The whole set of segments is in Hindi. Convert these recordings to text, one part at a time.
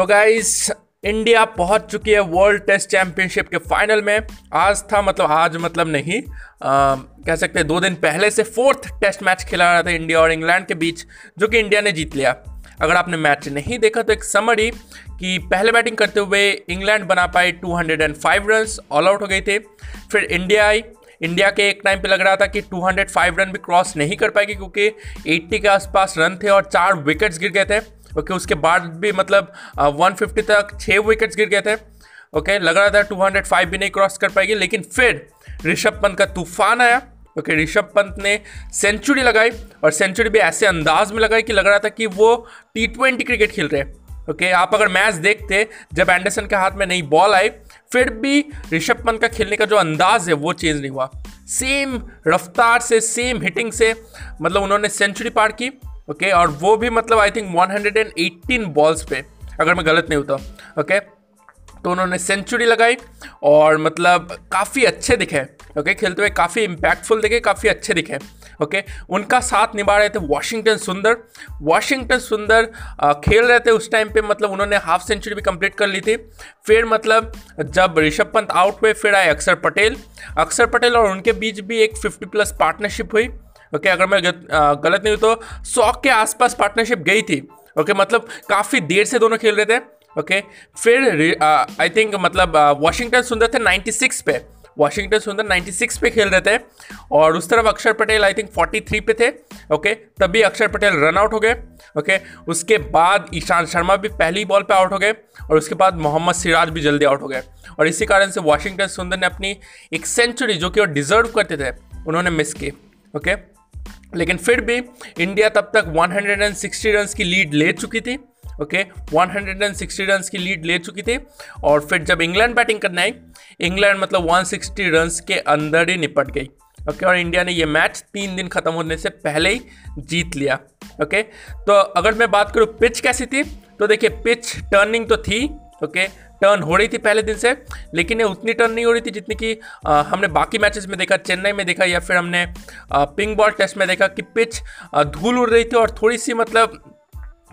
तो गाइस इंडिया पहुँच चुकी है वर्ल्ड टेस्ट चैंपियनशिप के फाइनल में। आज था मतलब आज मतलब नहीं आ, कह सकते हैं दो दिन पहले से फोर्थ टेस्ट मैच खेला रहा था इंडिया और इंग्लैंड के बीच जो कि इंडिया ने जीत लिया। अगर आपने मैच नहीं देखा तो एक समरी कि पहले बैटिंग करते हुए इंग्लैंड बना पाई 205 रन ऑल आउट हो गए थे। फिर इंडिया आई। इंडिया के एक टाइम पे लग रहा था कि 205 रन भी क्रॉस नहीं कर पाएगी क्योंकि 80 के आसपास रन थे और चार विकेट्स गिर गए थे। ओके उसके बाद भी मतलब 150 तक छः विकेट्स गिर गए थे। ओके लग रहा था 205 भी नहीं क्रॉस कर पाएगी, लेकिन फिर ऋषभ पंत का तूफ़ान आया। ओके ऋषभ पंत ने सेंचुरी लगाई और सेंचुरी भी ऐसे अंदाज में लगाई कि लग रहा था कि वो टी ट्वेंटी क्रिकेट खेल रहे हैं। ओके आप अगर मैच देखते, जब एंडरसन के हाथ में नई बॉल आई, फिर भी ऋषभ पंत का खेलने का जो अंदाज है, वो चेंज नहीं हुआ। सेम रफ्तार से सेम हिटिंग से मतलब उन्होंने सेंचुरी पार की। Okay okay? और वो भी मतलब आई थिंक 118 बॉल्स पे, अगर मैं गलत नहीं होता ओके okay? तो उन्होंने सेंचुरी लगाई और मतलब काफ़ी अच्छे दिखे ओके okay? खेलते हुए काफ़ी इम्पैक्टफुल दिखे, काफ़ी अच्छे दिखे ओके okay? उनका साथ निभा रहे थे वॉशिंगटन सुंदर वॉशिंगटन सुंदर खेल रहे थे उस टाइम पे मतलब उन्होंने हाफ़ सेंचुरी भी कंप्लीट कर ली थी फिर मतलब जब ऋषभ पंत आउट हुए, फिर आए अक्षर पटेल अक्षर पटेल और उनके बीच भी एक 50 प्लस पार्टनरशिप हुई ओके अगर मैं गलत नहीं हूँ तो सौ के आसपास पार्टनरशिप गई थी। ओके मतलब काफ़ी देर से दोनों खेल रहे थे। ओके फिर आई थिंक मतलब वॉशिंगटन सुंदर थे 96 पे। वॉशिंगटन सुंदर 96 पे खेल रहे थे और उस तरफ़ अक्षर पटेल आई थिंक 43 पे थे। ओके तभी अक्षर पटेल रन आउट हो गए। ओके उसके बाद ईशांत शर्मा भी पहली बॉल पे आउट हो गए और उसके बाद मोहम्मद सिराज भी जल्दी आउट हो गए। और इसी कारण से वॉशिंगटन सुंदर ने अपनी एक सेंचुरी जो कि वो डिजर्व करते थे, उन्होंने मिस की ओके लेकिन फिर भी इंडिया तब तक 160 रन की लीड ले चुकी थी ओके okay, 160 रन की लीड ले चुकी थी और फिर जब इंग्लैंड बैटिंग करने आई इंग्लैंड मतलब 160 रन के अंदर ही निपट गई ओके okay, और इंडिया ने ये मैच तीन दिन खत्म होने से पहले ही जीत लिया ओके okay? तो अगर मैं बात करूँ पिच कैसी थी तो देखिए पिच टर्निंग तो थी ओके टर्न हो रही थी पहले दिन से लेकिन ये उतनी टर्न नहीं हो रही थी जितनी कि हमने बाकी मैचेस में देखा चेन्नई में देखा या फिर हमने पिंक बॉल टेस्ट में देखा कि पिच धूल उड़ रही थी और थोड़ी सी मतलब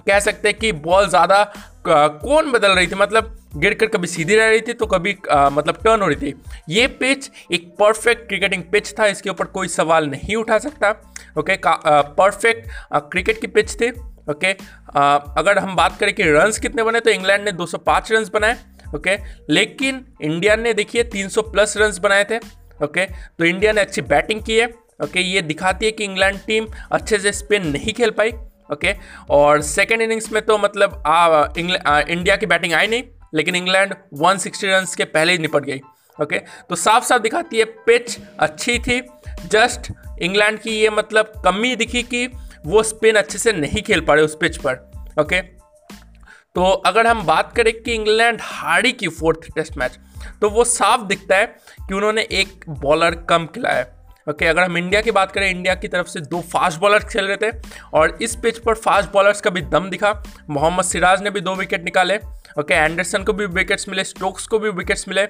कह सकते हैं कि बॉल ज़्यादा कौन बदल रही थी? मतलब गिर कर कभी सीधी रह रही थी तो कभी आ, मतलब टर्न हो रही थी। ये पिच एक परफेक्ट क्रिकेटिंग पिच था इसके ऊपर कोई सवाल नहीं उठा सकता। ओके परफेक्ट क्रिकेट की पिच थी। ओके अगर हम बात करें कि रन्स कितने बने तो इंग्लैंड ने 205 रन्स बनाए ओके लेकिन इंडिया ने देखिए 300 प्लस रन्स बनाए थे ओके तो इंडिया ने अच्छी बैटिंग की है ओके ये दिखाती है कि इंग्लैंड टीम अच्छे से स्पिन नहीं खेल पाई ओके और सेकेंड इनिंग्स में तो मतलब आ, आ, इंडिया की बैटिंग आई नहीं लेकिन इंग्लैंड 160 रन के पहले ही निपट गई ओके तो साफ़ साफ़ दिखाती है पिच अच्छी थी जस्ट इंग्लैंड की ये मतलब कमी दिखी कि वो स्पिन अच्छे से नहीं खेल पा रहे उस पिच पर ओके तो अगर हम बात करें कि इंग्लैंड हारी की फोर्थ टेस्ट मैच तो वो साफ़ दिखता है कि उन्होंने एक बॉलर कम खिलाया ओके okay, अगर हम इंडिया की बात करें इंडिया की तरफ़ से दो फास्ट बॉलर खेल रहे थे और इस पिच पर फास्ट बॉलर्स का भी दम दिखा। मोहम्मद सिराज ने भी दो विकेट निकाले ओके एंडरसन को भी विकेट्स मिले स्टोक्स को भी विकेट्स मिले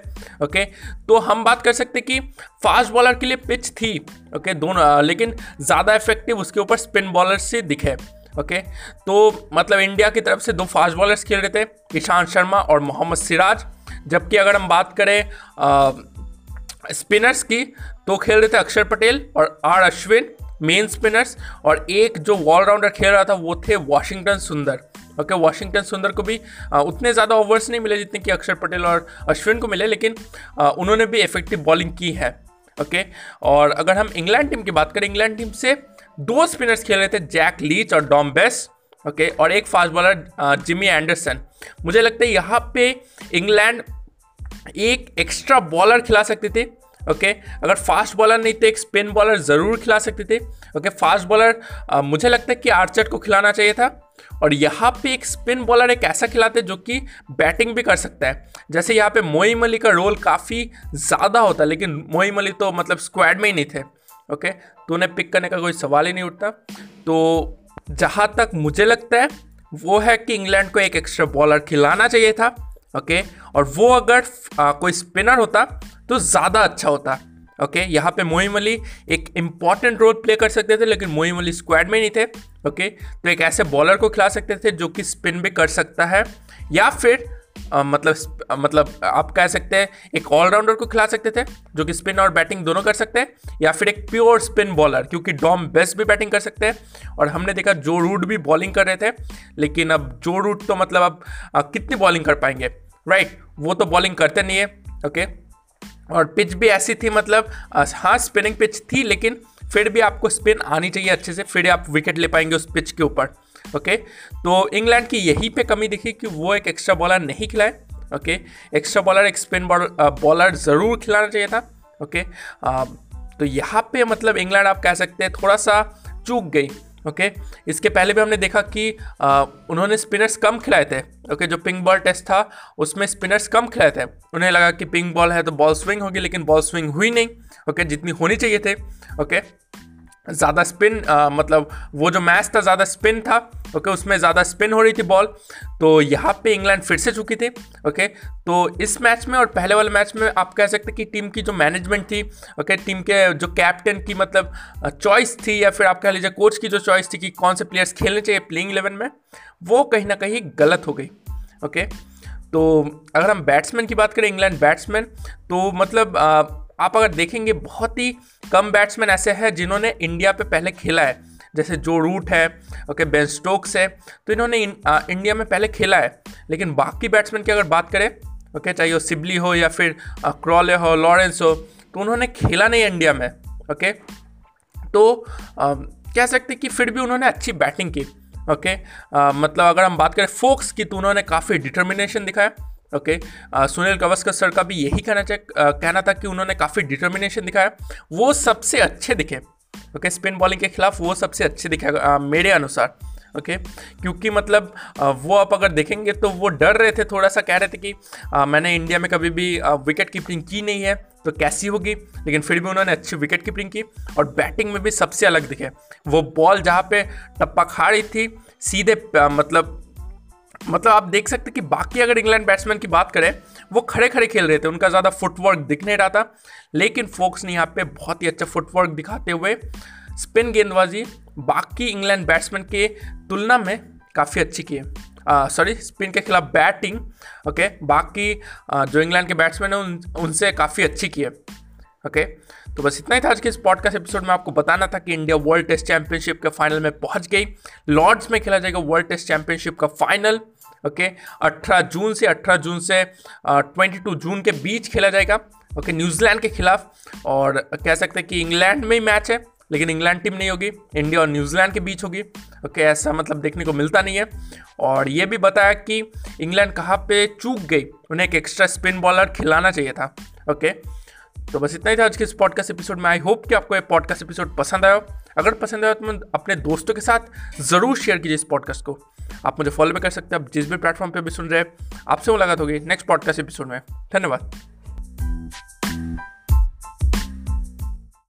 ओके तो हम बात कर सकते कि फास्ट बॉलर के लिए पिच थी ओके दोनों लेकिन ज़्यादा इफ़ेक्टिव उसके ऊपर स्पिन बॉलर से दिखे ओके तो मतलब इंडिया की तरफ़ से दो फास्ट बॉलर्स खेल रहे थे ईशांत शर्मा और मोहम्मद सिराज। जबकि अगर हम बात करें स्पिनर्स की तो खेल रहे थे अक्षर पटेल और आर अश्विन मेन स्पिनर्स और एक जो ऑलराउंडर खेल रहा था, वो थे वॉशिंगटन सुंदर। ओके okay, वॉशिंगटन सुंदर को भी आ, उतने ज़्यादा ओवर्स नहीं मिले जितने कि अक्षर पटेल और अश्विन को मिले लेकिन आ, उन्होंने भी इफ़ेक्टिव बॉलिंग की है ओके? okay? और अगर हम इंग्लैंड टीम की बात करें इंग्लैंड टीम से दो स्पिनर्स खेल रहे थे जैक लीच और डॉम बेस ओके? और एक फास्ट बॉलर जिमी एंडरसन। मुझे लगता है यहाँ पे इंग्लैंड एक एक्स्ट्रा बॉलर खिला सकते थे ओके? अगर फास्ट बॉलर नहीं तो एक स्पिन बॉलर ज़रूर खिला सकते थे ओके? फास्ट बॉलर मुझे लगता है कि आर्चर को खिलाना चाहिए था। और यहाँ पे एक स्पिन बॉलर एक ऐसा खिलाते जो कि बैटिंग भी कर सकता है। जैसे यहाँ पे मोईम अली का रोल काफ़ी ज़्यादा होता है लेकिन मोईम अली तो मतलब स्क्वाड में ही नहीं थे। ओके तो उन्हें पिक करने का कोई सवाल ही नहीं उठता। तो जहाँ तक मुझे लगता है वो है कि इंग्लैंड को एक एक्स्ट्रा बॉलर खिलाना चाहिए था। ओके और वो अगर आ, कोई स्पिनर होता तो ज़्यादा अच्छा होता। ओके okay, यहाँ पे मोइम अली एक इंपॉर्टेंट रोल प्ले कर सकते थे लेकिन मोइम अली स्क्वाड में नहीं थे ओके okay, तो एक ऐसे बॉलर को खिला सकते थे जो कि स्पिन भी कर सकता है या फिर आ, मतलब आ, मतलब आप कह सकते हैं एक ऑलराउंडर को खिला सकते थे जो कि स्पिन और बैटिंग दोनों कर सकते हैं या फिर एक प्योर स्पिन बॉलर क्योंकि डॉम बेस्ट भी बैटिंग कर सकते हैं और हमने देखा जो रूट भी बॉलिंग कर रहे थे लेकिन अब जो रूट तो मतलब अब कितनी बॉलिंग कर पाएँगे? राइट वो तो बॉलिंग करते नहीं है ओके और पिच भी ऐसी थी मतलब हाँ स्पिनिंग पिच थी, लेकिन फिर भी आपको स्पिन आनी चाहिए अच्छे से, फिर आप विकेट ले पाएँगे उस पिच के ऊपर ओके तो इंग्लैंड की यही पे कमी दिखी कि वो एक एक्स्ट्रा बॉलर नहीं खिलाए ओके एक्स्ट्रा बॉलर एक स्पिन बॉलर ज़रूर खिलाना चाहिए था ओके तो यहाँ पे मतलब इंग्लैंड आप कह सकते हैं थोड़ा सा चूक गई। ओके? इसके पहले भी हमने देखा कि आ, उन्होंने स्पिनर्स कम खिलाए थे। ओके जो पिंक बॉल टेस्ट था उसमें स्पिनर्स कम खिलाए थे। उन्हें लगा कि पिंक बॉल है तो बॉल स्विंग होगी लेकिन बॉल स्विंग हुई नहीं। ओके जितनी होनी चाहिए थे। ओके? ज़्यादा स्पिन मतलब वो जो मैच था ज़्यादा स्पिन था ओके उसमें ज़्यादा स्पिन हो रही थी बॉल तो यहाँ पे इंग्लैंड फिर से चुकी थी ओके तो इस मैच में और पहले वाले मैच में आप कह सकते कि टीम की जो मैनेजमेंट थी ओके टीम के जो कैप्टन की मतलब चॉइस थी या फिर आप कह लीजिए कोच की जो चॉइस थी कि कौन से प्लेयर्स खेलने चाहिए प्लेइंग इलेवन में, वो कहीं ना कहीं गलत हो गई ओके तो अगर हम बैट्समैन की बात करें, इंग्लैंड बैट्समैन तो मतलब आप अगर देखेंगे बहुत ही कम बैट्समैन ऐसे हैं जिन्होंने इंडिया पे पहले खेला है। जैसे जो रूट है ओके बेन स्टोक्स है तो इन्होंने इन, आ, इंडिया में पहले खेला है। लेकिन बाकी बैट्समैन की अगर बात करें ओके चाहे वो सिबली हो या फिर क्रॉले हो लॉरेंस हो तो उन्होंने खेला नहीं इंडिया में ओके तो आ, कह सकते कि फिर भी उन्होंने अच्छी बैटिंग की ओके मतलब अगर हम बात करें फोक्स की तो उन्होंने काफ़ी डिटर्मिनेशन दिखाया। Okay okay. Sunil Gavaskar sir का भी यही कहना चाहिए कहना था कि उन्होंने काफ़ी डिटर्मिनेशन दिखाया वो सबसे अच्छे दिखे ओके स्पिन बॉलिंग के खिलाफ वो सबसे अच्छे दिखा मेरे अनुसार ओके okay? क्योंकि मतलब वो आप अगर देखेंगे तो वो डर रहे थे, थोड़ा सा कह रहे थे कि मैंने इंडिया में कभी भी विकेट कीपिंग की नहीं है तो कैसी होगी लेकिन फिर भी उन्होंने अच्छी विकेट कीपिंग की और बैटिंग में भी सबसे अलग दिखे वो बॉल जहाँ पे टप्पा खा रही थी, सीधे मतलब मतलब आप देख सकते कि बाकी अगर इंग्लैंड बैट्समैन की बात करें वो खड़े खड़े खेल रहे थे उनका ज़्यादा फुटवर्क दिख नहीं रहा था। लेकिन फोक्स ने यहाँ पे बहुत ही अच्छा फुटवर्क दिखाते हुए स्पिन गेंदबाजी बाकी इंग्लैंड बैट्समैन के तुलना में काफ़ी अच्छी की है। सॉरी स्पिन के खिलाफ बैटिंग ओके बाकी आ, जो इंग्लैंड के बैट्समैन हैं उन, उनसे काफ़ी अच्छी की है। ओके? तो बस इतना ही था आज के इस पॉडकास्ट एपिसोड में आपको बताना था कि इंडिया वर्ल्ड टेस्ट चैंपियनशिप के फाइनल में पहुँच गई। लॉर्ड्स में खेला जाएगा वर्ल्ड टेस्ट चैंपियनशिप का फाइनल ओके? 18 जून से 18 जून से ट्वेंटी टू जून के बीच खेला जाएगा, ओके? न्यूजीलैंड के खिलाफ। और कह सकते हैं कि इंग्लैंड में ही मैच है, लेकिन इंग्लैंड टीम नहीं होगी। इंडिया और न्यूजीलैंड के बीच होगी, ओके? ऐसा मतलब देखने को मिलता नहीं है। और ये भी बताया कि इंग्लैंड कहाँ पे चूक गई, उन्हें एक एक्स्ट्रा स्पिन बॉलर खिलाना चाहिए था, ओके? तो बस इतना ही था आज के इस पॉडकास्ट एपिसोड में। आई होप कि आपको ये पॉडकास्ट एपिसोड पसंद आया अगर पसंद आया तो मैं अपने दोस्तों के साथ ज़रूर शेयर कीजिए इस पॉडकास्ट को। आप मुझे फॉलो भी कर सकते हैं। आप जिस भी प्लेटफॉर्म पर भी सुन रहे हैं, आपसे मुलाकात होगी नेक्स्ट पॉडकास्ट एपिसोड में। धन्यवाद।